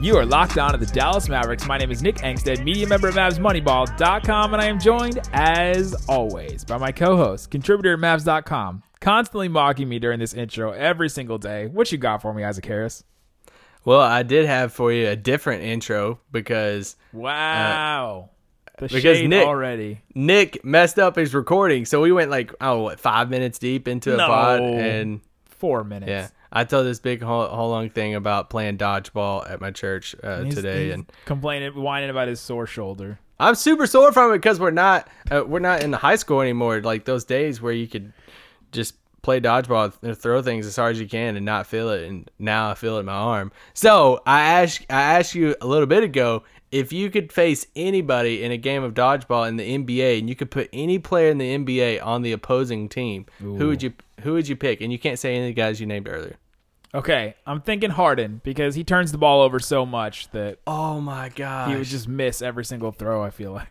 You are locked on to the Dallas Mavericks. My name is Nick Angstadt, media member of MavsMoneyball.com, and I am joined, as always, by my co-host, contributor at Mavs.com, constantly mocking me during this intro every single day. What you got for me, Isaac Harris? Well, I did have for you a different intro because uh, Wow. the because Nick- already. Nick messed up his recording. So we went like, oh, what, five minutes deep into a No. pod. And Four minutes. yeah, I told this big whole, whole long thing about playing dodgeball at my church uh, He's- today. he's and complaining, whining about his sore shoulder. I'm super sore from it because we're not uh, we're not in the high school anymore. Like those days where you could just play dodgeball and throw things as hard as you can and not feel it. And now I feel it in my arm. So I asked I asked you a little bit ago if you could face anybody in a game of dodgeball in the NBA and you could put any player in the NBA on the opposing team, who would you who would you pick? And you can't say any of the guys you named earlier. Okay, I'm thinking Harden because he turns the ball over so much that Oh my god! he would just miss every single throw. I feel like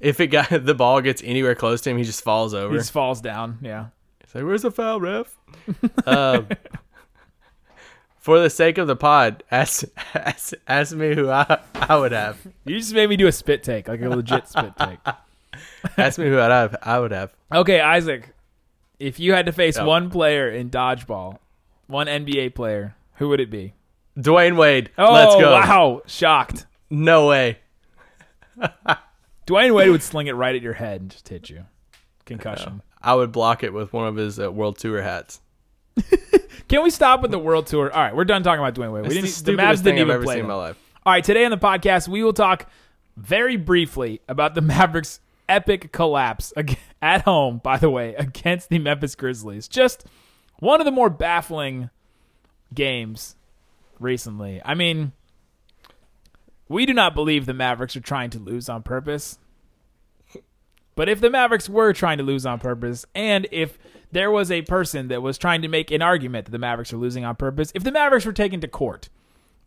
if it got the ball gets anywhere close to him, he just falls over. he just falls down. Yeah. Say, where's the foul, ref? um, for the sake of the pod, ask, ask, ask me who I, I would have. You just made me do a spit take, like a legit spit take. Ask me who I'd have. I would have. Okay, Isaac, if you had to face Yeah. one player in dodgeball, one NBA player, who would it be? Dwyane Wade. Oh, Let's go. wow. Shocked. No way. Dwyane Wade would sling it right at your head and just hit you. Concussion. I would block it with one of his uh, World Tour hats. Can we stop with the World Tour? All right, we're done talking about Dwyane Wade. We It's didn't, the the Mavs didn't even ever play seen in my life. All right, today on the podcast, we will talk very briefly about the Mavericks' epic collapse at home, by the way, against the Memphis Grizzlies. Just one of the more baffling games recently. I mean, we do not believe the Mavericks are trying to lose on purpose. But if the Mavericks were trying to lose on purpose, and if there was a person that was trying to make an argument that the Mavericks are losing on purpose, if the Mavericks were taken to court,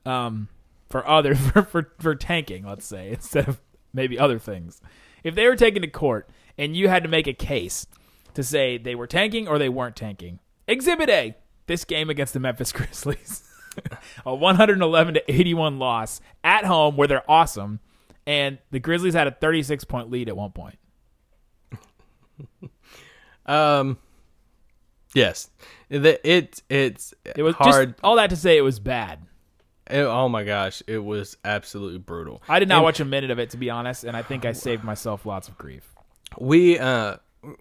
um, for other for, for for tanking, let's say, instead of maybe other things. If they were taken to court and you had to make a case to say they were tanking or they weren't tanking, Exhibit A, this game against the Memphis Grizzlies, a 111 to 81 loss at home where they're awesome, and the Grizzlies had a 36 point lead at one point. Um, yes. The, it, it's It was hard. just all that to say it was bad. It- oh my gosh. It was absolutely brutal. I did not And- watch a minute of it to be honest, and I think I saved myself lots of grief. we uh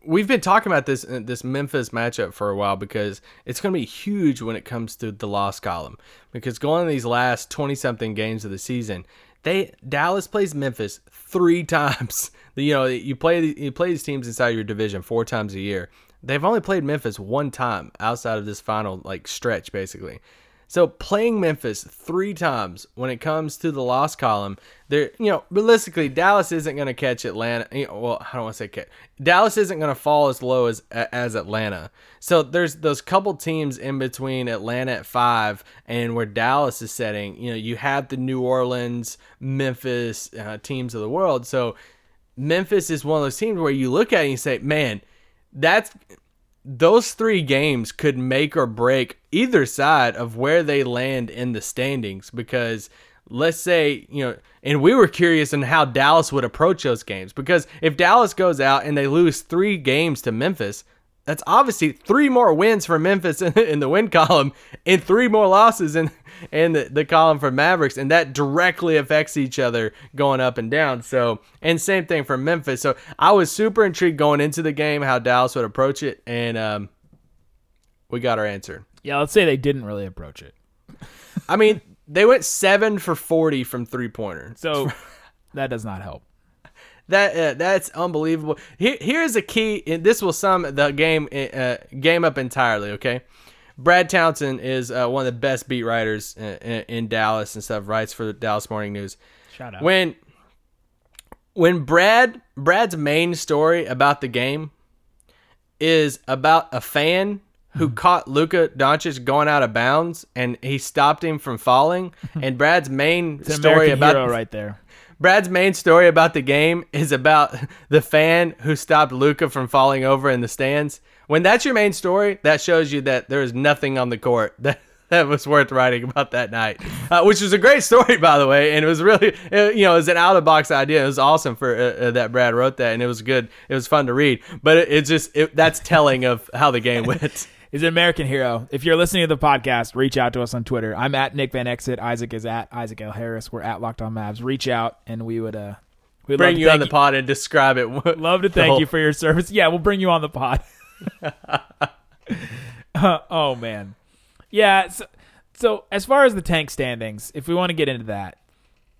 we've been talking about this uh, this Memphis matchup for a while because it's going to be huge when it comes to the loss column. Because going in these last 20 something games of the season they Dallas plays Memphis 3 times. You know you play you play these teams inside your division 4 times a year. They've only played Memphis one time outside of this final like stretch basically so playing Memphis three times when it comes to the loss column, there, you know, realistically, Dallas isn't going to catch Atlanta. you know, well, I don't want to say catch. Dallas isn't going to fall as low as as Atlanta. So there's those couple teams in between Atlanta at five and where Dallas is setting. You know, you have the New Orleans, Memphis uh, teams of the world. So Memphis is one of those teams where you look at it and you say, man, that's those three games could make or break either side of where they land in the standings because let's say you know and we were curious on how Dallas would approach those games because if Dallas goes out and they lose 3 games to Memphis that's obviously three more wins for Memphis in, in the win column and three more losses in in the, the column for Mavericks and that directly affects each other going up and down so and same thing for Memphis so I was super intrigued going into the game how Dallas would approach it and um we got our answer Yeah, let's say they didn't really approach it. I mean they went 7 for 40 from three pointer So that does not help. That uh, that's unbelievable. Here, here's a key. And this will sum the game uh, game up entirely. Okay, Brad Townsend is uh, one of the best beat writers in, in, in Dallas and stuff. Writes for the Dallas Morning News. Shout out. When when Brad Brad's main story about the game is about a fan who caught Luka Doncic going out of bounds and he stopped him from falling. And Brad's main story American about hero right there. Brad's main story about the game is about the fan who stopped Luka from falling over in the stands. When that's your main story, that shows you that there is nothing on the court that, that was worth writing about that night, uh, which was a great story, by the way. And it was really, uh, you know, it was an out of box idea. It was awesome for uh, uh, that Brad wrote that, and it was good. It was fun to read, but it, it's just it, that's telling of how the game went. He's an American hero. If you're listening to the podcast, reach out to us on Twitter. I'm at Nick Van Exit. Isaac is at Isaac L. Harris. We're at Locked On Mavs. Reach out and we would uh we'd Bring you on the pod and describe it. Love to thank you for your service. Yeah, we'll bring you on the pod. Uh, oh man, yeah. So, so as far as the tank standings, if we want to get into that,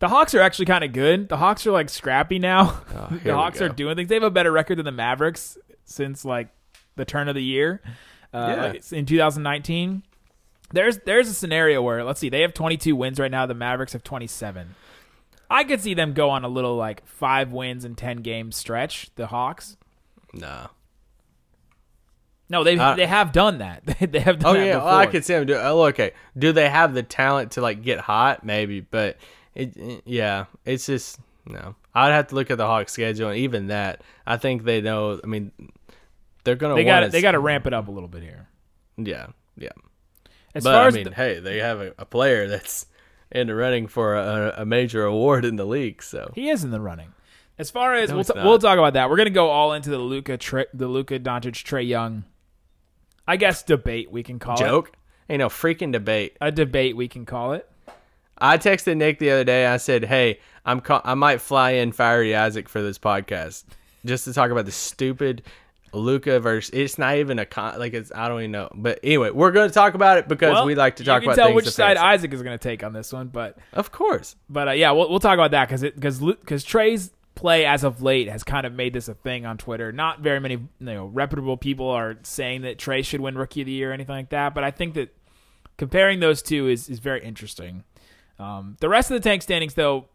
the Hawks are actually kind of good. The Hawks are like scrappy now. here the Hawks are doing things. They have a better record than the Mavericks since like the turn of the year. Uh, Yeah. like, in 2019. There's there's a scenario where let's see, they have 22 wins right now. The Mavericks have 27. I could see them go on a little like five wins and 10 game stretch. The Hawks. No. No, they Uh, they have done that. they have done Oh that yeah, well, I could see them do. Oh, okay, do they have the talent to like get hot? Maybe, but it, it- yeah, it's just no. I'd have to look at the Hawks schedule, and even that, I think they know. I mean, they're gonna. they got they got to ramp it up a little bit here. Yeah, yeah. As but far I as mean, the- hey, they have a, a player that's in the running for a, a major award in the league. So he is in the running. As far as No, we'll, t- we'll talk about that. We're gonna go all into the Luka Tre- the Luka Doncic Trey Young. I guess debate we can call it joke, ain't no freaking debate. a debate we can call it. I texted Nick the other day. I said, "Hey, I'm ca- I might fly in Fiery Isaac for this podcast just to talk about the stupid Luka versus. It's not even a con. Like it's I don't even know. But anyway, we're going to talk about it because Well, we like to talk you can about tell things. which side offensive. Isaac is going to take on this one, but Of course. but uh, yeah, we'll, we'll talk about that because it because because Trey's play as of late has kind of made this a thing on Twitter. Not very many you know reputable people are saying that Trey should win Rookie of the Year or anything like that, but I think that comparing those two is is very interesting. Um, the rest of the tank standings, though,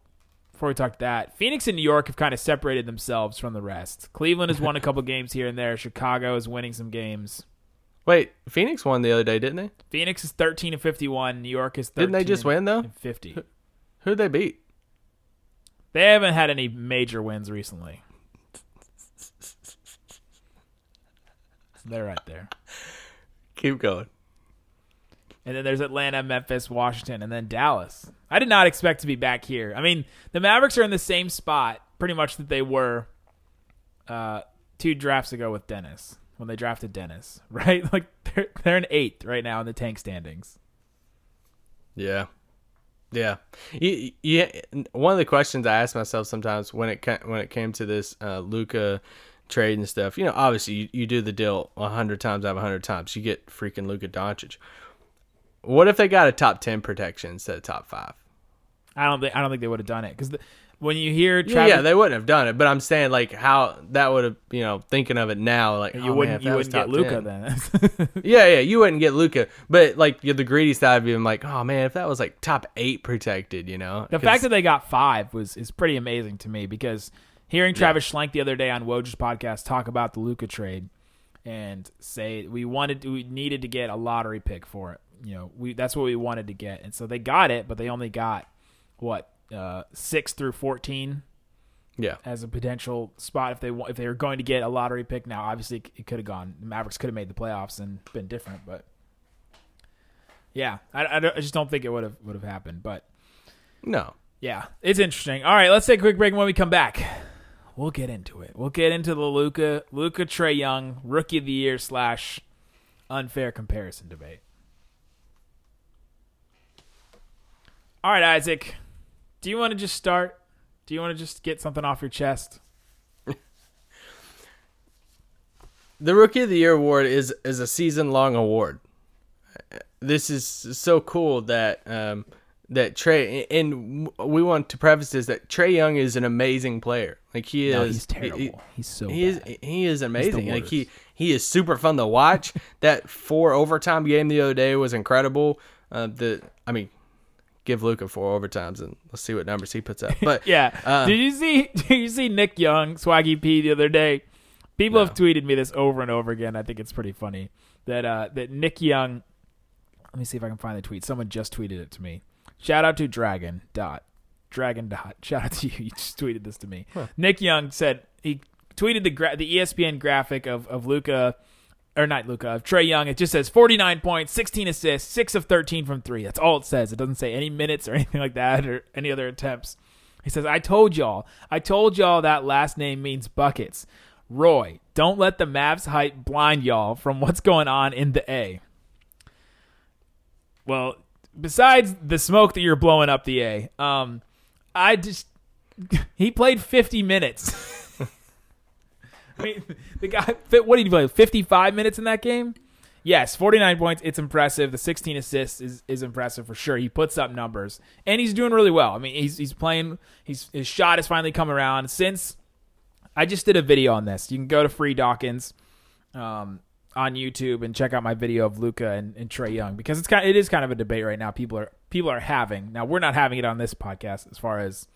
before we talk that, Phoenix and New York have kind of separated themselves from the rest. Cleveland has won a couple games here and there. Chicago is winning some games. Wait, Phoenix won the other day, didn't they? Phoenix is thirteen and fifty one. New York is 13 Didn't they just and- win though? fifty. Who'd they beat? They haven't had any major wins recently. They're right there. Keep going. And then there's Atlanta, Memphis, Washington, and then Dallas. I did not expect to be back here. I mean, the Mavericks are in the same spot pretty much that they were uh, two drafts ago with Dennis when they drafted Dennis, right? Like they're they're in eighth right now in the tank standings. Yeah. Yeah. Yeah. One of the questions I ask myself sometimes when it when it came to this uh, Luka trade and stuff, you know, obviously you, you do the deal hundred times out of hundred times, you get freaking Luka Doncic. What if they got a top ten protection instead of top five? I don't think I don't think they would have done it because when you hear Yeah, Travis, yeah, they wouldn't have done it, but I'm saying like how that would have, you know, thinking of it now, like you oh, wouldn't if you wouldn't get Luka 10. then. Yeah, yeah, you wouldn't get Luka, but like you're the greedy side of you, I'm like, oh man, if that was like top eight protected, you know, the fact that they got five was is pretty amazing to me because hearing Travis Schlenk the other day on Woj's podcast talk about the Luka trade and say we wanted we needed to get a lottery pick for it. You know, we that's what we wanted to get, and so they got it, but they only got what uh, six through fourteen yeah, as a potential spot if they if they were going to get a lottery pick. Now, obviously, it could have gone. The Mavericks could have made the playoffs and been different, but yeah, I, I, I just don't think it would have would have happened, but. no, Yeah, it's interesting. All right, let's take a quick break. and When we come back, we'll get into it. We'll get into the Luka Luka Trey Young Rookie of the Year slash unfair comparison debate. All right, Isaac, do you want to just start? Do you want to just get something off your chest? the Rookie of the Year award is is a season long award. This is so cool that um, that Trey and we want to preface this that Trey Young is an amazing player. Like he is, No, he's terrible. he- he's so he is he is amazing. Like he he is super fun to watch. that four overtime game the other day was incredible. Uh, the I mean, give Luka four overtimes and let's see what numbers he puts up. But Yeah. uh, did you see? Did you see Nick Young, Swaggy P, the other day? People have tweeted me this over and over again. I think it's pretty funny that uh, that Nick Young. Let me see if I can find the tweet. Someone just tweeted it to me. Shout out to Dragon dot Dragon dot. Shout out to you. You just tweeted this to me. Nick Young said he tweeted the gra- the ESPN graphic of of Luka. Or not Luka, of Trey Young. It just says 49 points, 16 assists, 6 of 13 from 3. That's all it says. It doesn't say any minutes or anything like that or any other attempts. He says, I told y'all. I told y'all that last name means buckets. Roy, don't let the Mavs hype blind y'all from what's going on in the A. Well, besides the smoke that you're blowing up the A, um, I just he played 50 minutes. I mean, the guy. What did he play? 55 minutes in that game. Yes, 49 points. It's impressive. The 16 assists is, is impressive for sure. He puts up numbers, and he's doing really well. I mean, he's he's playing. He's his shot is finally come around. Since I just did a video on this, you can go to Free Dawkins um, on YouTube and check out my video of Luka and, and Trey Young because it's kind. It is kind of a debate right now. People are people are having. Now we're not having it on this podcast as far as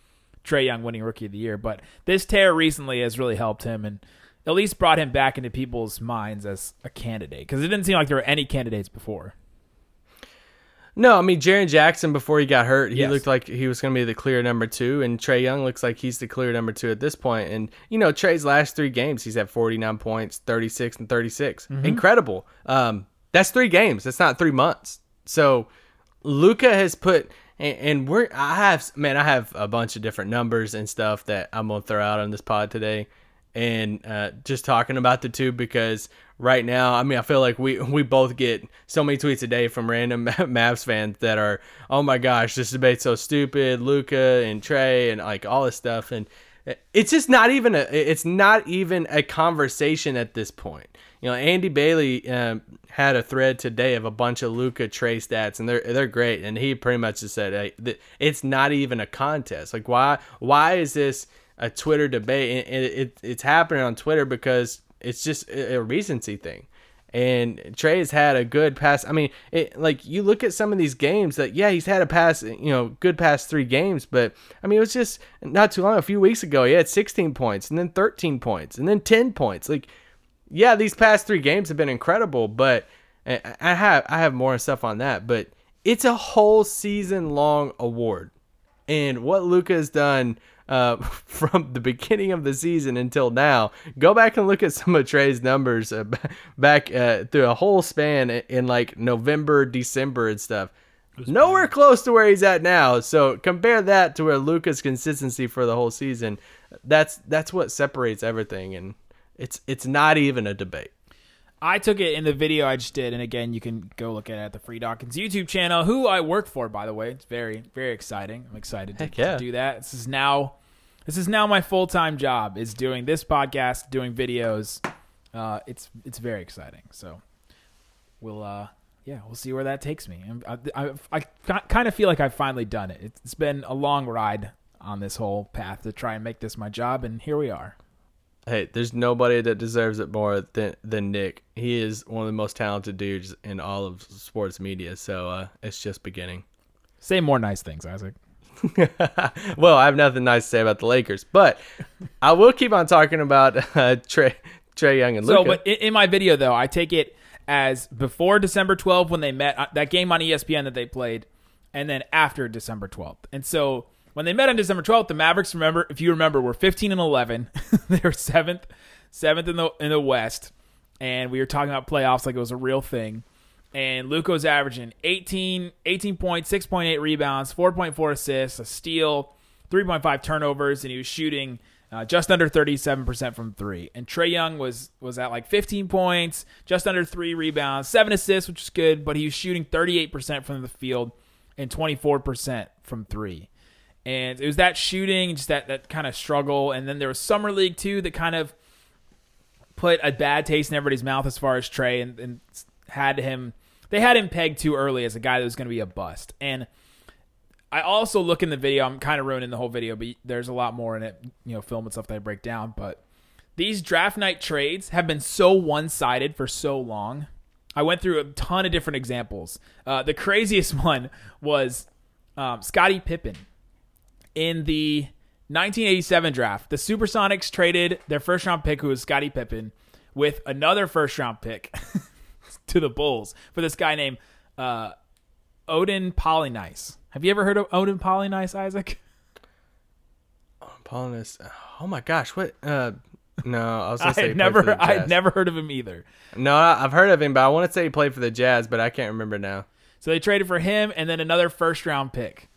Trey Young winning Rookie of the Year, but this tear recently has really helped him and at least brought him back into people's minds as a candidate because it didn't seem like there were any candidates before. No, I mean Jaren Jackson before he got hurt, he Yes. looked like he was going to be the clear number two, and Trey Young looks like he's the clear number two at this point. And you know Trey's last three games, he's had forty nine points, thirty six and thirty Incredible. Um, that's three games. That's not three months. So Luka has put, and, and we're I have man, I have a bunch of different numbers and stuff that I'm gonna throw out on this pod today, and uh, just talking about the two because right now, I mean, I feel like we we both get so many tweets a day from random Mavs fans that are, oh my gosh, this debate's so stupid, Luka and Trey and like all this stuff, and it's just not even a it's not even a conversation at this point. You know, Andy Bailey um, had a thread today of a bunch of Luka Trey stats, and they're they're great. And he pretty much just said hey, it's not even a contest. Like why why is this a Twitter debate? And it, it, it's happening on Twitter because it's just a recency thing. And Trey has had a good pass. I mean, it, like you look at some of these games that yeah, he's had a pass, you know, good past three games, but I mean, it was just not too long, a few weeks ago, he had 16 points and then 13 points and then 10 points. Like, yeah, these past three games have been incredible, but I have I have more stuff on that, but it's a whole season long award, and what Luka has done uh, from the beginning of the season until now. Go back and look at some of Trey's numbers uh, back uh, through a whole span in, in like November, December, and stuff. Nowhere close to where he's at now. So compare that to where Luka's consistency for the whole season. That's that's what separates everything, and it's it's not even a debate. I took it in the video I just did, and again, you can go look at it at the Free Dawkins YouTube channel, who I work for, by the way. It's very, very exciting. I'm excited to, yeah. to do that. This is now, this is now my full time job. Is doing this podcast, doing videos. Uh, it's it's very exciting. So we'll, uh, yeah, we'll see where that takes me. I'm- I, I, I kind of feel like I've finally done it. It's been a long ride on this whole path to try and make this my job, and here we are. Hey, there's nobody that deserves it more than than Nick. He is one of the most talented dudes in all of sports media. So uh, it's just beginning. Say more nice things, Isaac. well, I have nothing nice to say about the Lakers, but I will keep on talking about uh, Trey Trey Young and So, but in, in my video though, I take it as before December 12th when they met uh, that game on ESPN that they played, and then after December 12th. And so when they met on December 12th, the Mavericks remember, if you remember, were 15 and 11. they were seventh, seventh in the in the West, and we were talking about playoffs like it was a real thing. And Luka was averaging 18, 18 points, 6.8 rebounds, 4.4 assists, a steal, 3.5 turnovers, and he was shooting uh, just under 37% from three. And Trey Young was was at like 15 points, just under three rebounds, seven assists, which is good, but he was shooting 38% from the field and 24% from three. And it was that shooting, just that that kind of struggle. And then there was summer league too that kind of put a bad taste in everybody's mouth as far as Trey and, and had him they had him pegged too early as a guy that was going to be a bust. And I also look in the video, I'm kind of ruining the whole video, but there's a lot more in it, you know, film and stuff that I break down, but these draft night trades have been so one-sided for so long. I went through a ton of different examples. Uh, the craziest one was um, Scottie Pippen in the 1987 draft. The Supersonics traded their first round pick, who was Scottie Pippen, with another first round pick to the Bulls for this guy named uh, Olden Polynice. Have you ever heard of Olden Polynice, Isaac? Polynice. Oh my gosh, what? Uh, no, I was gonna say he had played for never, I had never heard of him either. No, I've heard of him, but I want to say he played for the Jazz, but I can't remember now. So they traded for him and then another first round pick.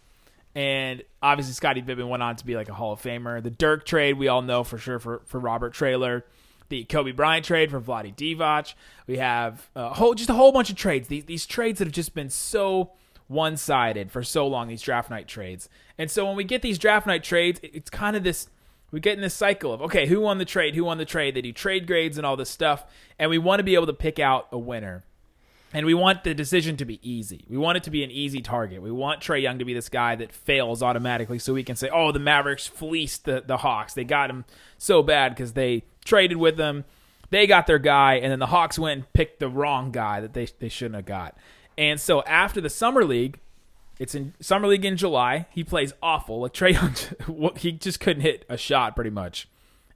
And obviously, Scottie Pippen went on to be like a Hall of Famer. The Dirk trade, we all know for sure for, for Robert Traylor. The Kobe Bryant trade for Vlade Divac. We have a whole, just a whole bunch of trades. These, these trades that have just been so one sided for so long, these draft night trades. And so when we get these draft night trades, it- it's kind of this we get in this cycle of okay, who won the trade? Who won the trade? They do trade grades and all this stuff, and we want to be able to pick out a winner. And we want the decision to be easy. We want it to be an easy target. We want Trey Young to be this guy that fails automatically so we can say, oh, the Mavericks fleeced the, the Hawks. They got him so bad because they traded with them. They got their guy, and then the Hawks went and picked the wrong guy that they, they shouldn't have got. And so after the Summer League, it's in Summer League in July. He plays awful. Like Trey Young, he just couldn't hit a shot pretty much.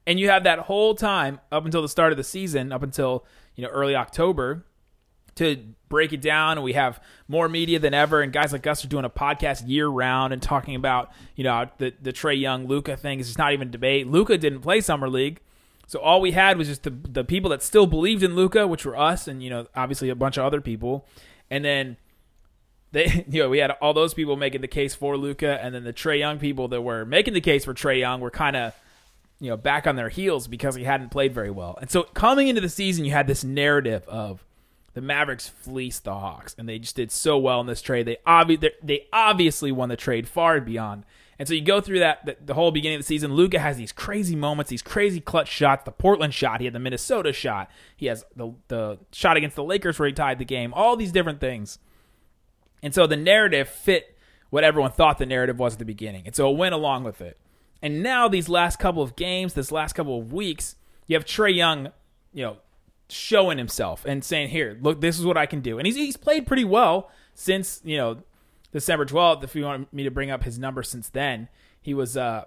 And you have that whole time up until the start of the season, up until you know early October, to break it down. We have more media than ever, and guys like us are doing a podcast year round and talking about you know the the Trey Young Luka thing. It's just not even debate. Luka didn't play summer league, so all we had was just the the people that still believed in Luka, which were us, and you know obviously a bunch of other people, and then. They, you know, we had all those people making the case for Luka, and then the Trey Young people that were making the case for Trey Young were kind of you know, back on their heels because he hadn't played very well. And so coming into the season, you had this narrative of the Mavericks fleeced the Hawks, and they just did so well in this trade. They obvi- they obviously won the trade far and beyond. And so you go through that the, the whole beginning of the season. Luka has these crazy moments, these crazy clutch shots. The Portland shot, he had the Minnesota shot, he has the the shot against the Lakers where he tied the game. All these different things. And so the narrative fit what everyone thought the narrative was at the beginning. And so it went along with it. And now these last couple of games, this last couple of weeks, you have Trey Young, you know, showing himself and saying, "Here, look, this is what I can do." And he's he's played pretty well since you know December twelfth. If you want me to bring up his number since then, he was uh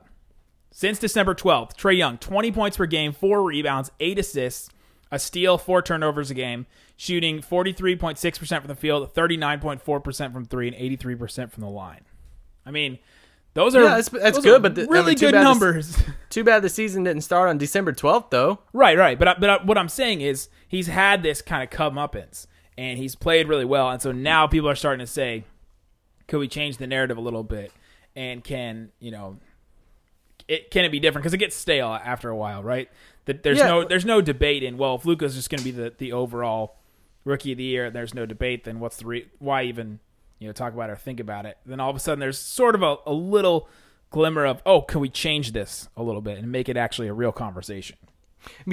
since December twelfth. Trey Young, twenty points per game, four rebounds, eight assists, a steal, four turnovers a game, shooting forty three point six percent from the field, thirty nine point four percent from three, and eighty three percent from the line. I mean. Those are Yeah, that's- that's good, but the- I really mean, too good this- numbers. Too bad the season didn't start on December 12th, though. Right, right. But I- but I- what I'm saying is he's had this kind of comeuppance, and he's played really well, and so now people are starting to say, could we change the narrative a little bit, and can you know, it can it be different because it gets stale after a while, right? That there's Yeah. no there's no debate in well if Luka's just going to be the the overall rookie of the year, and there's no debate, then what's the re- why even you know talk about it or think about it? Then all of a sudden there's sort of a, a little glimmer of oh can we change this a little bit and make it actually a real conversation?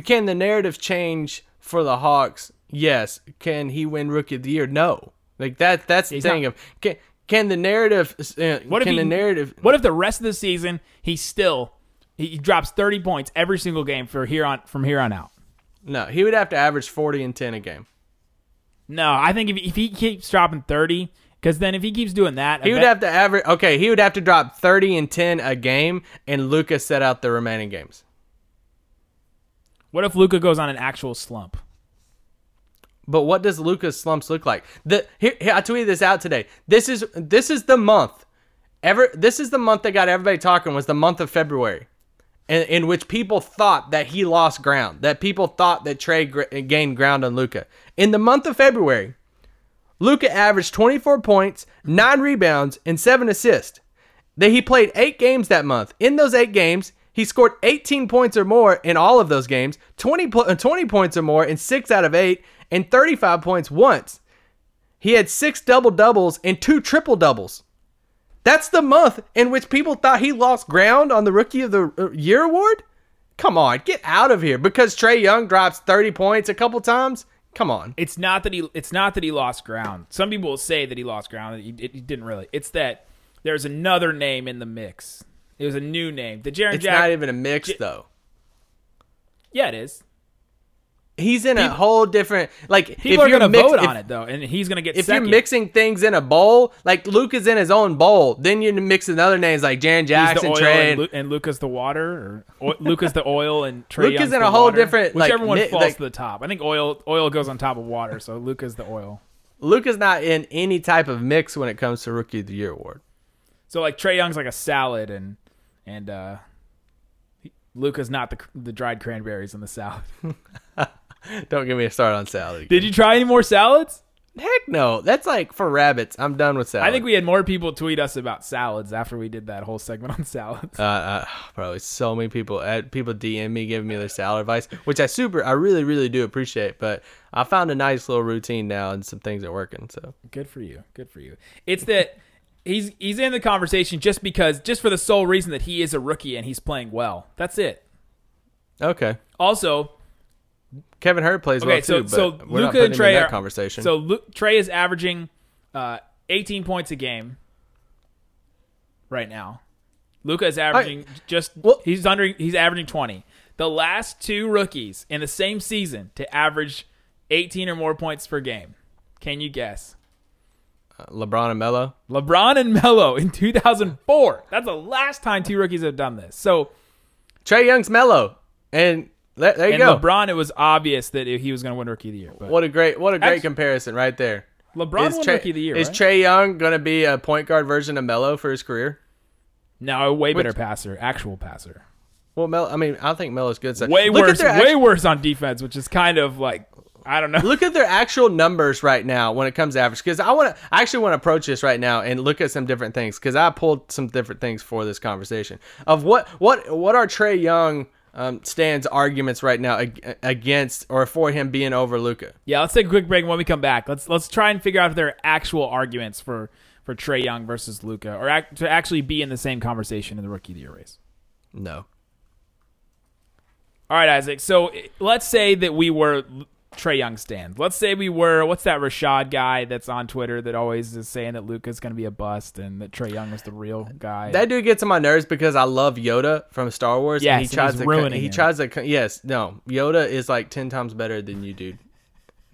Can the narrative change for the Hawks? Yes. Can he win Rookie of the Year? No. Like that. That's the He's thing not- of can can the narrative? Uh, What if can he, the narrative? What if the rest of the season he still he he drops thirty points every single game for here on from here on out? No, he would have to average forty and ten a game. No, I think if, if he keeps dropping thirty, because then if he keeps doing that, He would event- have to average. Okay, he would have to drop thirty and ten a game, and Luka set out the remaining games. What if Luka goes on an actual slump? But what does Lucas slumps look like? The here, here I tweeted this out today. This is this is the month. Ever this is the month that got everybody talking was the month of February, in, in which people thought that he lost ground, that people thought that Trey gr- gained ground on Luka. In the month of February, Luka averaged 24 points, nine rebounds, and seven assists. That he played eight games that month. In those eight games, he scored 18 points or more in all of those games, 20, po- uh, 20 points or more in six out of eight, and 35 points once. He had six double doubles and two triple doubles. That's the month in which people thought he lost ground on the Rookie of the uh, Year award. Come on, get out of here! Because Trey Young drops 30 points a couple times. Come on. It's not that he it's not that he lost ground. Some people will say that he lost ground. He, he didn't really. It's that there's another name in the mix. It was a new name. The Jaren It's Jack. not even a mix J- though. yeah, it is. He's in a whole different like. People if are going to vote if- on it though, and he's going to get If second. you're mixing things in a bowl, like Luke is in his own bowl, then you're mixing other names like the Jackson, Trey. and, Lu- and Lucas the water, or Lucas the oil and Trey Young's in a whole water. different, like, whichever one ni- falls like- to the top. I think oil oil goes on top of water, so Lucas the oil. Luka's not in any type of mix when it comes to Rookie of the Year award. So like Trey Young's like a salad, and and uh, Luca's not the the dried cranberries in the salad. Don't get me a start on salad. Did you try any more salads? Heck no. That's like for rabbits. I'm done with salad. I think we had more people tweet us about salads after we did that whole segment on salads. uh, uh, probably so many people uh, people DM me giving me their salad advice, which I super I really really do appreciate. But I found a nice little routine now and some things are working. So Good for you. Good for you. It's that he's he's in the conversation just because just for the sole reason that he is a rookie and he's playing well. That's it. okay, Also, Kevin Huerter plays okay, well so too, so but Luka and Trey are conversation. So Lu- Trey is averaging uh, 18 points a game right now. Luka is averaging just well- he's under he's averaging 20. The last two rookies in the same season to average 18 or more points per game. Can you guess? LeBron and Melo. LeBron and Melo in 2004. That's the last time two rookies have done this. So, Trey Young's Melo, and there, there you and go. LeBron, it was obvious that he was going to win Rookie of the Year. But What a great what a great Actu- comparison right there. LeBron Is won Trey, Rookie of the Year. is right? Trey Young going to be a point guard version of Melo for his career? no, a way better Which- passer, actual passer. Well, Mel, I mean, I think Melo's good. So Way look worse, way worse on defense, which is kind of like I don't know. look at their actual numbers right now when it comes to average. Because I want to, I actually want to approach this right now and look at some different things. Because I pulled some different things for this conversation of what, what, what are Trey Young um, stands arguments right now ag- against or for him being over Luka. Yeah, let's take a quick break. When we come back, let's let's try and figure out if there are actual arguments for for Trey Young versus Luka, or act, to actually be in the same conversation in the Rookie of the Year race. No. All right, Isaac. So let's say that we were Trey Young stands. Let's say we were what's that Rashad guy that's on Twitter that always is saying that Luka's going to be a bust and that Trey Young is the real guy. That dude gets on my nerves because I love Yoda from Star Wars. Yeah, he tries to ruining he him. tries to yes no Yoda is like ten times better than you, dude.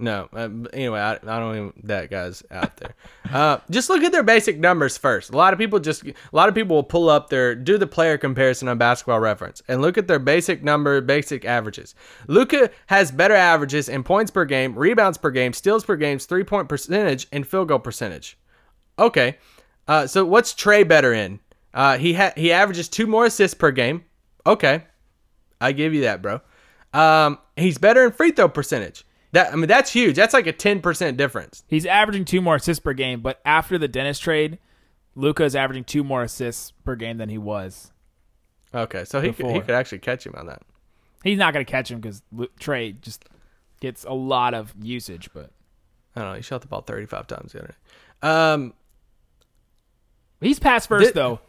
No, uh, anyway, I, I don't even that guy's out there. Uh, just look at their basic numbers first. A lot of people just a lot of people will pull up their do the player comparison on Basketball Reference and look at their basic number, basic averages. Luka has better averages in points per game, rebounds per game, steals per game, three point percentage, and field goal percentage. Okay. Uh, so what's Trey better in? Uh, he ha- he averages two more assists per game. Okay, I give you that, bro. Um, he's better in free throw percentage. That I mean, that's huge. That's like a ten percent difference. He's averaging two more assists per game, but after the Dennis trade, Luka is averaging two more assists per game than he was. Okay, so he could, he could actually catch him on that. He's not going to catch him because Trey just gets a lot of usage, but I don't know. He shot the ball thirty five times the other day. Um, he's pass first Thi- though.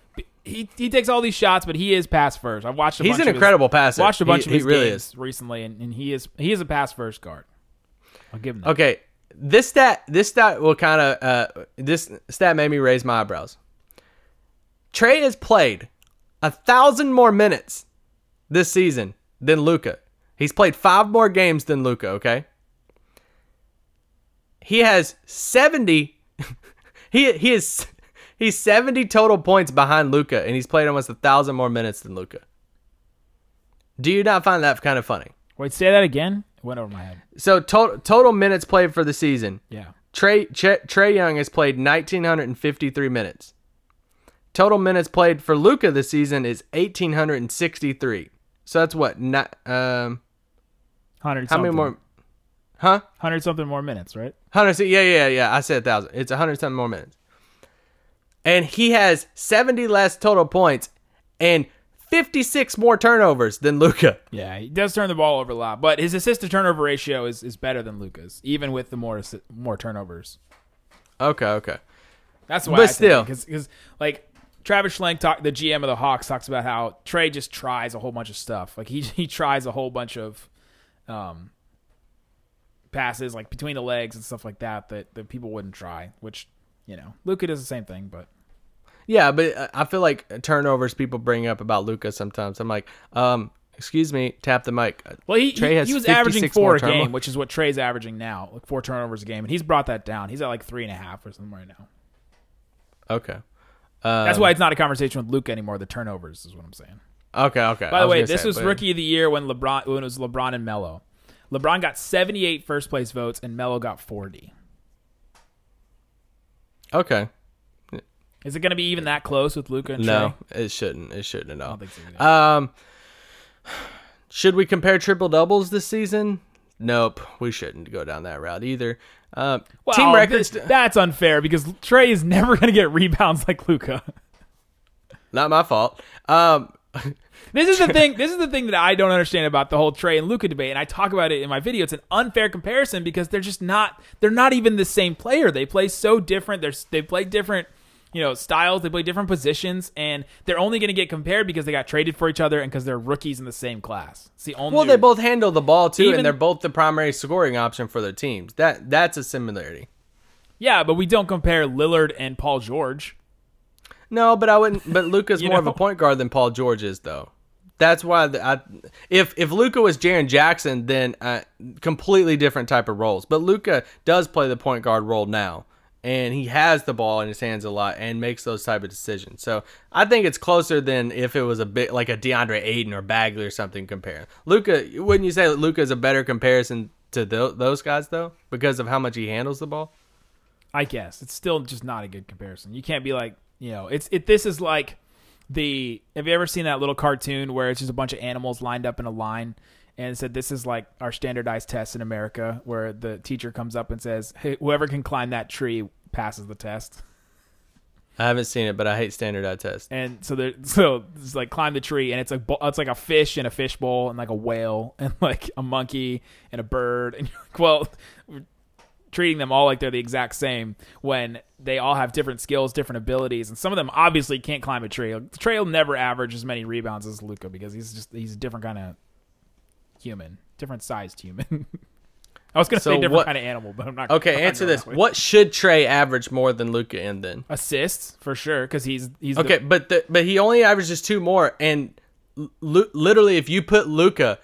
He he takes all these shots, but he is pass first. I've watched. A he's bunch an of his- incredible passer. Watched a bunch He- of his he really games is. recently, and, and he is he is a pass first guard. I'll give him that. Okay, this stat this stat will kind of uh this stat made me raise my eyebrows. Trey has played a thousand more minutes this season than Luka. He's played five more games than Luka. Okay, he has seventy. he he is he's seventy total points behind Luka, and he's played almost a thousand more minutes than Luka. Do you not find that kind of funny? Wait, say that again. Went over my head. So total total minutes played for the season. Yeah. Trey Trey, Trey Young has played 1953 minutes. Total minutes played for Luka this season is 1863. So that's what not um Hundred. how many more Huh? Hundred something more minutes, right? 100 yeah yeah yeah, I said 1000. It's 100 something more minutes. And he has 70 less total points and 56 more turnovers than Luka. Yeah, he does turn the ball over a lot, but his assist to turnover ratio is, is better than Luka's, even with the more assi- more turnovers. Okay, okay. That's why. But still. because like Travis Schlenk, talk, the GM of the Hawks, talks about how Trey just tries a whole bunch of stuff. Like he he tries a whole bunch of um passes like between the legs and stuff like that that, that people wouldn't try. Which you know, Luka does the same thing, but Yeah, but uh, I feel like turnovers people bring up about Luka sometimes. I'm like, um, excuse me, tap the mic. Well, he, Trey has he was averaging four a game, which is what Trey's averaging now, like four turnovers a game, and he's brought that down. He's at like three and a half or something right now. Okay. That's Um, why it's not a conversation with Luka anymore. The turnovers is what I'm saying. Okay, okay. By the way, this say, was but- rookie of the year when LeBron when it was LeBron and Melo. LeBron got 78 first place votes and Melo got 40. Okay. Is it going to be even that close with Luka and No, Trey? it shouldn't. It shouldn't at all. I don't think so. Um, should we compare triple doubles this season? Nope, we shouldn't go down that route either. Um, Well, team records. th- that's unfair because Trey is never going to get rebounds like Luka. not my fault. Um, This is the thing. This is the thing that I don't understand about the whole Trey and Luka debate, and I talk about it in my video. It's an unfair comparison because they're just not. They're not even the same player. They play so different. They're they play different, you know, styles. They play different positions, and they're only going to get compared because they got traded for each other and because they're rookies in the same class. It's the only. well, they both handle the ball too, Even- and they're both the primary scoring option for their teams. That that's a similarity. Yeah, but we don't compare Lillard and Paul George. No, but I wouldn't. But Luka's more of a point guard than Paul George is, though. That's why the, I, if if Luka was Jaren Jackson, then uh, completely different type of roles. But Luka does play the point guard role now, and he has the ball in his hands a lot and makes those type of decisions. So I think it's closer than if it was a bit like a DeAndre Ayton or Bagley or something. Compare Luka. Wouldn't you say that Luka is a better comparison to tho- those guys though, because of how much he handles the ball? I guess it's still just not a good comparison. You can't be like, you know, it's it. This is like the. Have you ever seen that little cartoon where it's just a bunch of animals lined up in a line, and said this is like our standardized test in America, where the teacher comes up and says, hey, whoever can climb that tree passes the test. I haven't seen it, but I hate standardized tests. And so there, so it's like climb the tree, and it's like it's like a fish in a fish bowl, and like a whale, and like a monkey and a bird, and you're like, well, treating them all like they're the exact same when they all have different skills, different abilities, and some of them obviously can't climb a tree. Trey will never average as many rebounds as Luka because he's just he's a different kind of human, different sized human. I was gonna So say different what- kind of animal, but I'm not. Okay, I'm answer going this. What should Trey average more than Luka in then? assists for sure? Because he's he's the- Okay, but the, but he only averages two more, and Lu- literally, if you put Luka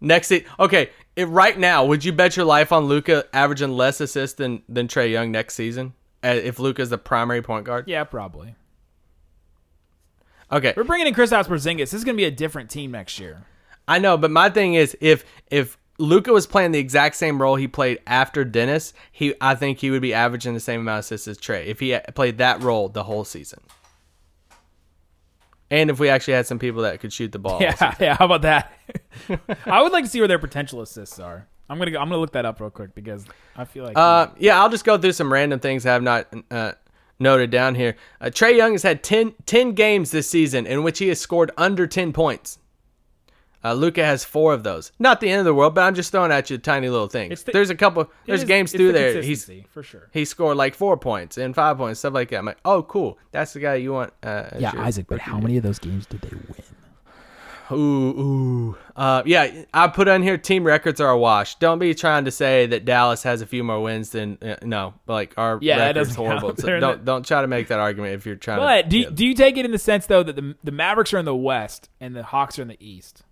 next to okay, if right now, would you bet your life on Luka averaging less assists than than Trey Young next season? If Luka's the primary point guard, yeah, probably. okay, We're bringing in Kristaps Porzingis. This is going to be a different team next year. I know, but my thing is, if if Luka was playing the exact same role he played after Dennis, he I think he would be averaging the same amount of assists as Trey if he played that role the whole season. And if we actually had some people that could shoot the ball, Yeah, yeah. How about that? I would like to see where their potential assists are. I'm gonna go, I'm gonna look that up real quick because I feel like Uh, yeah, I'll just go through some random things I have not uh, noted down here. Uh, Trey Young has had 10, 10 games this season in which he has scored under 10 points. Uh, Luka has four of those. Not the end of the world, but I'm just throwing at you tiny little things. The- there's a couple. There's is- games through the there. He's for sure. he scored like four points and five points, stuff like that. I'm like, oh, cool. That's the guy you want. Uh, Yeah, Isaac. But rookie. how many of those games did they win? Ooh, ooh. Uh, yeah, I put on here team records are a wash. Don't be trying to say that Dallas has a few more wins than uh, no, like our Yeah, that record's doesn't horrible. count. So don't the- don't try to make that argument if you're trying But to. do yeah. do you take it in the sense though that the the Mavericks are in the West and the Hawks are in the East,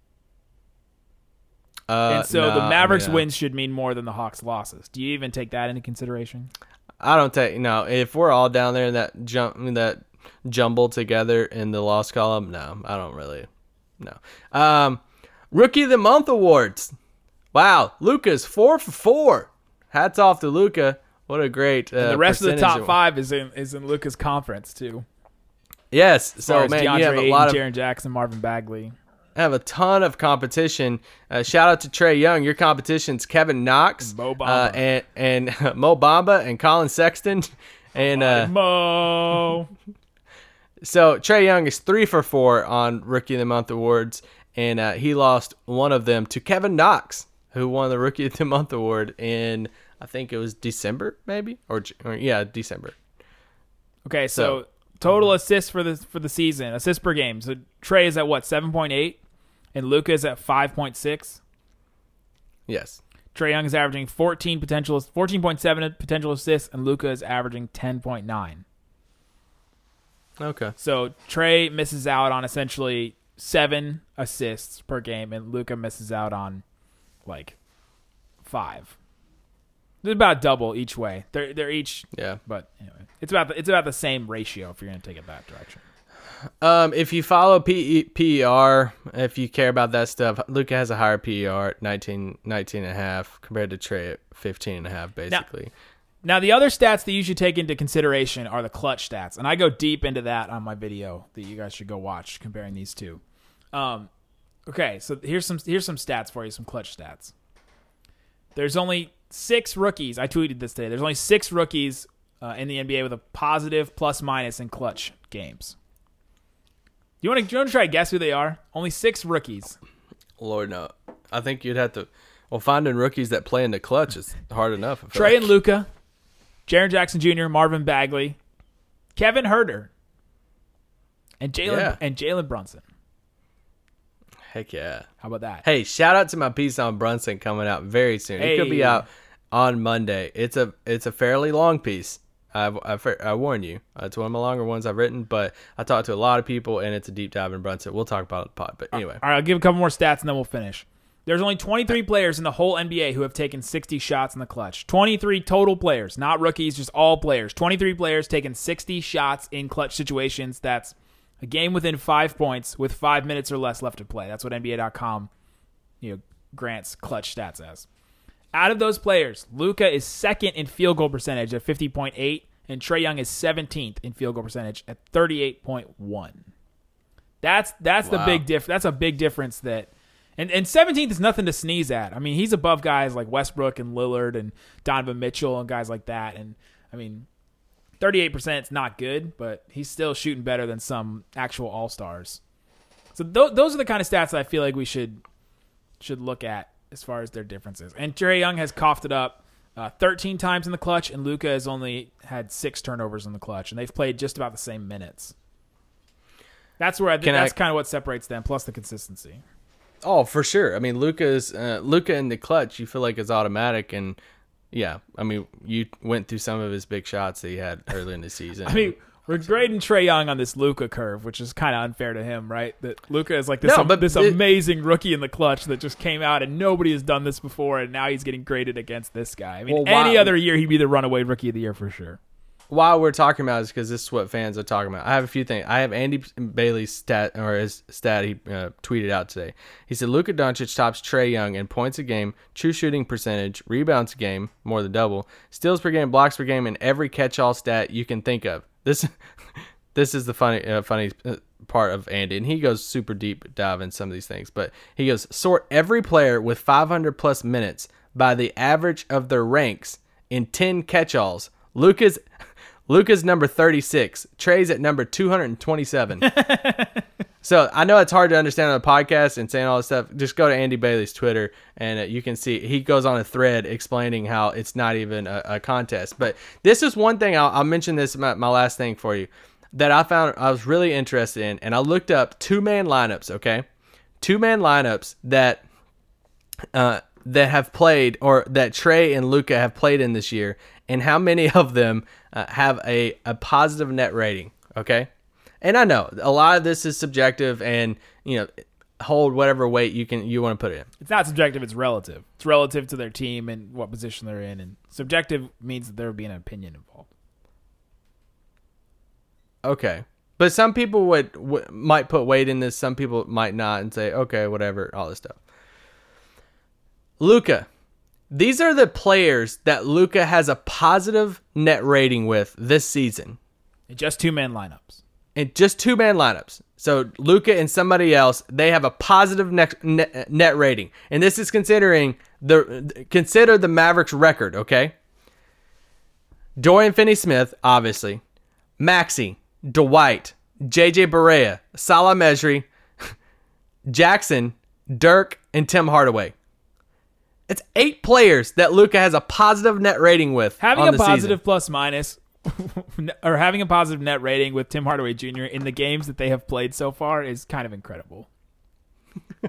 Uh, and so no, the Mavericks yeah. wins should mean more than the Hawks losses. Do you even take that into consideration? I don't take no. If we're all down there in that jump that jumble together in the loss column, no, I don't really. No. Um, rookie of the month awards. Wow, Luka's four for four. Hats off to Luka. What a great. Uh, the rest of the top five is in is in Luka's conference too. Yes. So man, DeAndre you have a lot of Jaren Jackson, Marvin Bagley. Have a ton of competition. Uh, shout out to Trey Young. Your competition's Kevin Knox, Mo Bamba. uh, and and Mo Bamba and Collin Sexton, and uh, Mo. so Trey Young is three for four on Rookie of the Month awards, and uh, he lost one of them to Kevin Knox, who won the Rookie of the Month award in I think it was December, maybe or, or yeah, December. Okay, so, So- total assists for the for the season, assists per game. So Trey is at what seven point eight, and Luka is at five point six. Yes. Trey Young is averaging fourteen potential, fourteen point seven potential assists, and Luka is averaging ten point nine. Okay. So Trey misses out on essentially seven assists per game, and Luka misses out on like five. They're about double each way. They're they're each, Yeah. but anyway, it's about the, it's about the same ratio if you're gonna take it that direction. Um, if you follow P- PER, if you care about that stuff, Luka has a higher PER, 19, 19 and a half, compared to Trey at 15 and a half, basically. Now, the other stats that you should take into consideration are the clutch stats, and I go deep into that on my video that you guys should go watch comparing these two. Um, okay, so here's some here's some stats for you, some clutch stats. There's only six rookies. I tweeted this today. There's only six rookies uh, in the NBA with a positive plus minus in clutch games. You want to, you want to try to guess who they are? Only six rookies. Lord, no. I think you'd have to. Well, finding rookies that play in the clutch is hard enough. Trey like. and Luka, Jaren Jackson Jr., Marvin Bagley, Kevin Huerter, and Jalen Yeah. and Jalen Brunson. Heck yeah. How about that? Hey, shout out to my piece on Brunson coming out very soon. It could be out on Monday. It's a it's a fairly long piece. I, I've, I warn you, uh, it's one of my longer ones I've written, but I talked to a lot of people, and it's a deep dive in Brunson. We'll talk about it, pod, but anyway. All right, I'll give a couple more stats and then we'll finish. There's only 23 players in the whole NBA who have taken 60 shots in the clutch. 23 total players, not rookies, just all players. 23 players taking 60 shots in clutch situations. That's a game within five points with five minutes or less left to play. That's what NBA.com you know grants clutch stats as. Out of those players, Luka is second in field goal percentage at 50.8, and Trey Young is 17th in field goal percentage at 38.1. That's that's the big diff. That's a big difference that. And, and 17th is nothing to sneeze at. I mean, he's above guys like Westbrook and Lillard and Donovan Mitchell and guys like that. And I mean, 38% is not good, but he's still shooting better than some actual all stars. So th- those are the kind of stats that I feel like we should should look at as far as their differences. And Trey Young has coughed it up uh, 13 times in the clutch, and Luka has only had six turnovers in the clutch, and they've played just about the same minutes. That's where I think Can I- that's kind of what separates them, plus the consistency. Oh, for sure. I mean, Luka's uh, Luka in the clutch, you feel like is automatic, and yeah, I mean, you went through some of his big shots that he had early in the season. I mean, we're grading Trey Young on this Luka curve, which is kind of unfair to him, right? That Luka is like this, No, this it- amazing rookie in the clutch that just came out and nobody has done this before, and now he's getting graded against this guy. I mean, Well, any other year he'd be the runaway rookie of the year for sure. why we're talking about is because this is what fans are talking about. I have a few things. I have Andy Bailey's stat or his stat he uh, tweeted out today. He said Luka Doncic tops Trey Young in points a game, true shooting percentage, rebounds a game, more than double, steals per game, blocks per game, and every catch-all stat you can think of. This this is the funny uh, funny uh, part of Andy, and he goes super deep dive in some of these things. But he goes sort every player with 500 plus minutes by the average of their ranks in 10 catch-alls. Luka's Luka's number 36. Trey's at number 227. so I know it's hard to understand on the podcast and saying all this stuff. Just go to Andy Bailey's Twitter and uh, you can see he goes on a thread explaining how it's not even a, a contest. But this is one thing I'll, I'll mention. This my, my last thing for you that I found I was really interested in, and I looked up two man lineups. Okay, two man lineups that uh, that have played or that Trey and Luka have played in this year, and how many of them uh, have a, a positive net rating. Okay, and I know a lot of this is subjective, and you know hold whatever weight you can you want to put it in. It's not subjective; it's relative. It's relative to their team and what position they're in, and subjective means that there would be an opinion involved. Okay. But some people would, would might put weight in this. Some people might not, and say, okay, whatever, all this stuff. Luka, these are the players that Luka has a positive net rating with this season, just two man lineups. In just two man lineups. So Luka and somebody else, they have a positive net, net net rating, and this is considering the consider the Mavericks record. Okay. Dorian Finney-Smith, obviously, Maxi, Dwight, JJ Barea, Salah Mejri, Jackson, Dirk, and Tim Hardaway. It's eight players that Luka has a positive net rating with. Having a positive plus minus, or having a positive net rating with Tim Hardaway Jr. in the games that they have played so far is kind of incredible.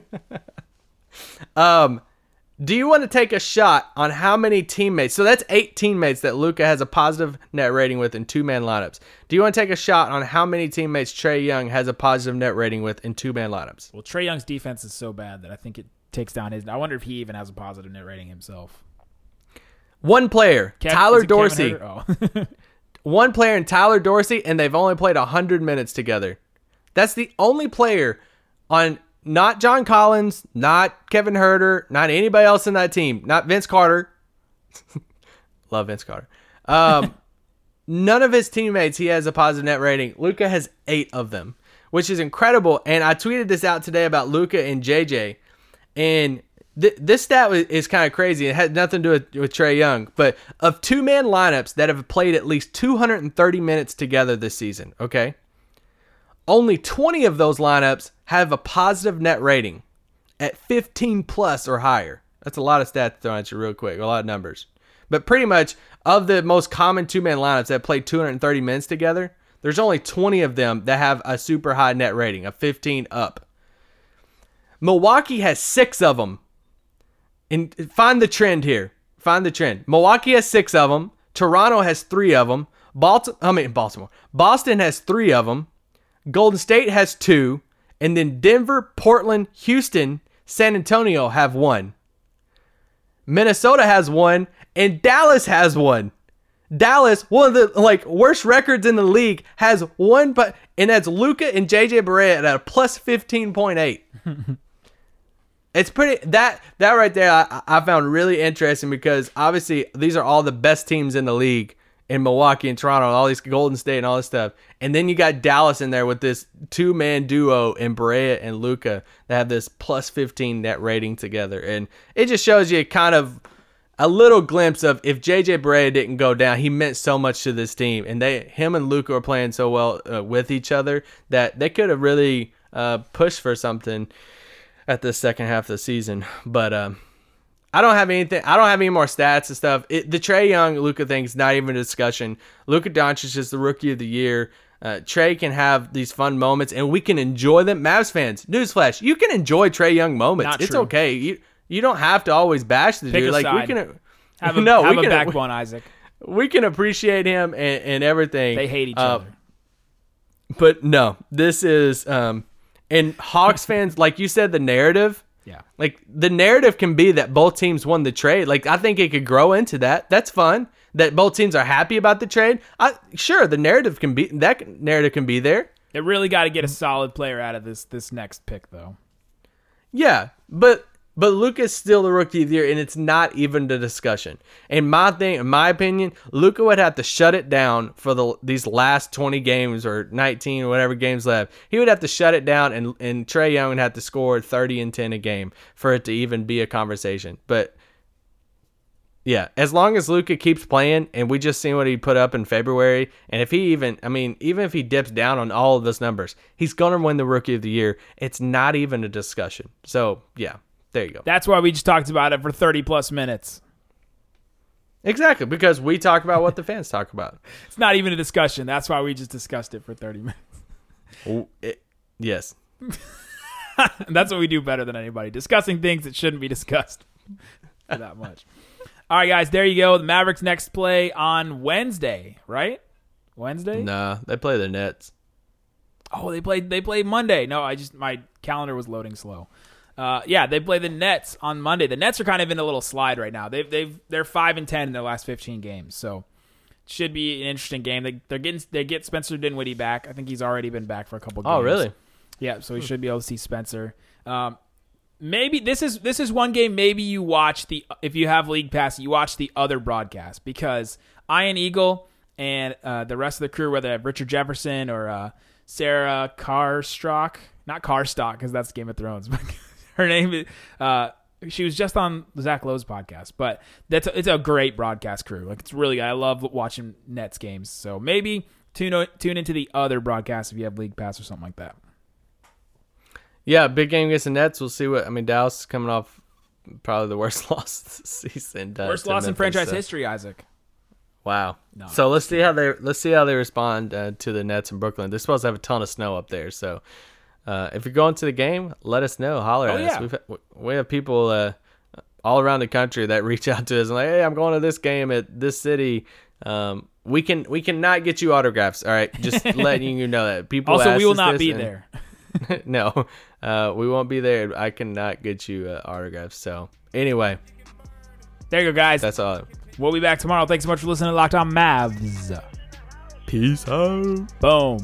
Um, Do you want to take a shot on how many teammates? So that's eight teammates that Luka has a positive net rating with in two man lineups. Do you want to take a shot on how many teammates Trey Young has a positive net rating with in two man lineups? Well, Trey Young's defense is so bad that I think it takes down his. I wonder if he even has a positive net rating himself. One player, Kev- Tyler is it Kevin Dorsey. Oh. One player in Tyler Dorsey, and they've only played 100 minutes together. That's the only player on not John Collins, not Kevin Huerter, not anybody else in that team, not Vince Carter. Love Vince Carter. Um, none of his teammates he has a positive net rating. Luka has eight of them, which is incredible. And I tweeted this out today about Luka and JJ, and th- this stat is kind of crazy. It had nothing to do with, with Trey Young, but of two man lineups that have played at least 230 minutes together this season, okay, only 20 of those lineups have a positive net rating at 15 plus or higher. That's a lot of stats thrown at you real quick, a lot of numbers. But pretty much of the most common two man lineups that play 230 minutes together, there's only 20 of them that have a super high net rating, a 15 up. Milwaukee has six of them. And find the trend here. Find the trend. Milwaukee has six of them. Toronto has three of them. Baltimore, I mean Baltimore. Boston has three of them. Golden State has two, and then Denver, Portland, Houston, San Antonio have one. Minnesota has one, and Dallas has one. Dallas, one of the like worst records in the league, has one, but and that's Luka and JJ Barea at a plus fifteen point eight. It's pretty that that right there I, I found really interesting because obviously these are all the best teams in the league in Milwaukee and Toronto and all these Golden State and all this stuff. And then you got Dallas in there with this two man duo in Barea and Luka that have this plus 15 net rating together. And it just shows you kind of a little glimpse of if JJ Barea didn't go down, he meant so much to this team. And they him and Luka were playing so well uh, with each other that they could have really uh, pushed for something at the second half of the season. But um, I don't have anything. I don't have any more stats and stuff. It, the Trey Young Luka thing is not even a discussion. Luka Doncic is just the rookie of the year. Uh, Trey can have these fun moments, and we can enjoy them. Mavs fans, newsflash: you can enjoy Trey Young moments. Not it's true. okay. You you don't have to always bash the Pick dude. Like side. we can. Have a, no, have we a can backbone, Isaac. we can appreciate him and, and everything. They hate each Uh, other. but no, this is um, and Hawks fans, like you said, the narrative. Yeah. Like the narrative can be that both teams won the trade. Like I think it could grow into that. That's fun. That both teams are happy about the trade. I sure the narrative can be that narrative can be there. They really got to get a solid player out of this this next pick, though. Yeah, but but Luka's still the rookie of the year, and it's not even the discussion. And my thing, in my opinion, Luka would have to shut it down for the these last twenty games or nineteen or whatever games left. He would have to shut it down, and and Trey Young would have to score thirty and ten a game for it to even be a conversation. But yeah, as long as Luka keeps playing, and we just seen what he put up in February, and if he even, I mean, even if he dips down on all of those numbers, he's gonna win the Rookie of the Year. It's not even a discussion. So yeah, there you go. That's why we just talked about it for 30 plus minutes. Exactly because we talk about what the fans talk about. It's not even a discussion. That's why we just discussed it for 30 minutes. It- yes, that's what we do better than anybody. Discussing things that shouldn't be discussed that much. All right, guys, there you go. The Mavericks next play on Wednesday, right? Wednesday? nah, they play the Nets. Oh, they played they played Monday. No, I just my calendar was loading slow. Uh, yeah, they play the Nets on Monday. The Nets are kind of in a little slide right now. They've they've they're five and ten in their last fifteen games, so it should be an interesting game. They they're getting they get Spencer Dinwiddie back. I think he's already been back for a couple. games. Oh, really? Yeah, so we should be able to see Spencer. Um, maybe this is this is one game. Maybe you watch the if you have League Pass, you watch the other broadcast because Ian Eagle and uh, the rest of the crew, whether they have Richard Jefferson or uh, Sarah Karstrock, not Karstark because that's Game of Thrones, but her name is. Uh, she was just on Zach Lowe's podcast, but that's a, it's a great broadcast crew. Like it's really, I love watching Nets games. So maybe tune o- tune into the other broadcast if you have League Pass or something like that. Yeah, big game against the Nets. We'll see what I mean. Dallas is coming off probably the worst loss this season. uh, Worst loss in franchise so- history, Isaac. Wow. No. So let's see how they let's see how they respond uh, to the Nets in Brooklyn. They're supposed to have a ton of snow up there, so uh, if you're going to the game, let us know. Holler Oh, at yeah. us. We've, we have people. Uh, all around the country that reach out to us and like, hey, I'm going to this game at this city. Um, we can we cannot get you autographs. All right, just letting you know that people. Also, we will not be and- there. no, uh, we won't be there. I cannot get you uh, autographs. So anyway, There you go, guys. that's all. we'll be back tomorrow. Thanks so much for listening to Locked On Mavs. Peace out. Boom.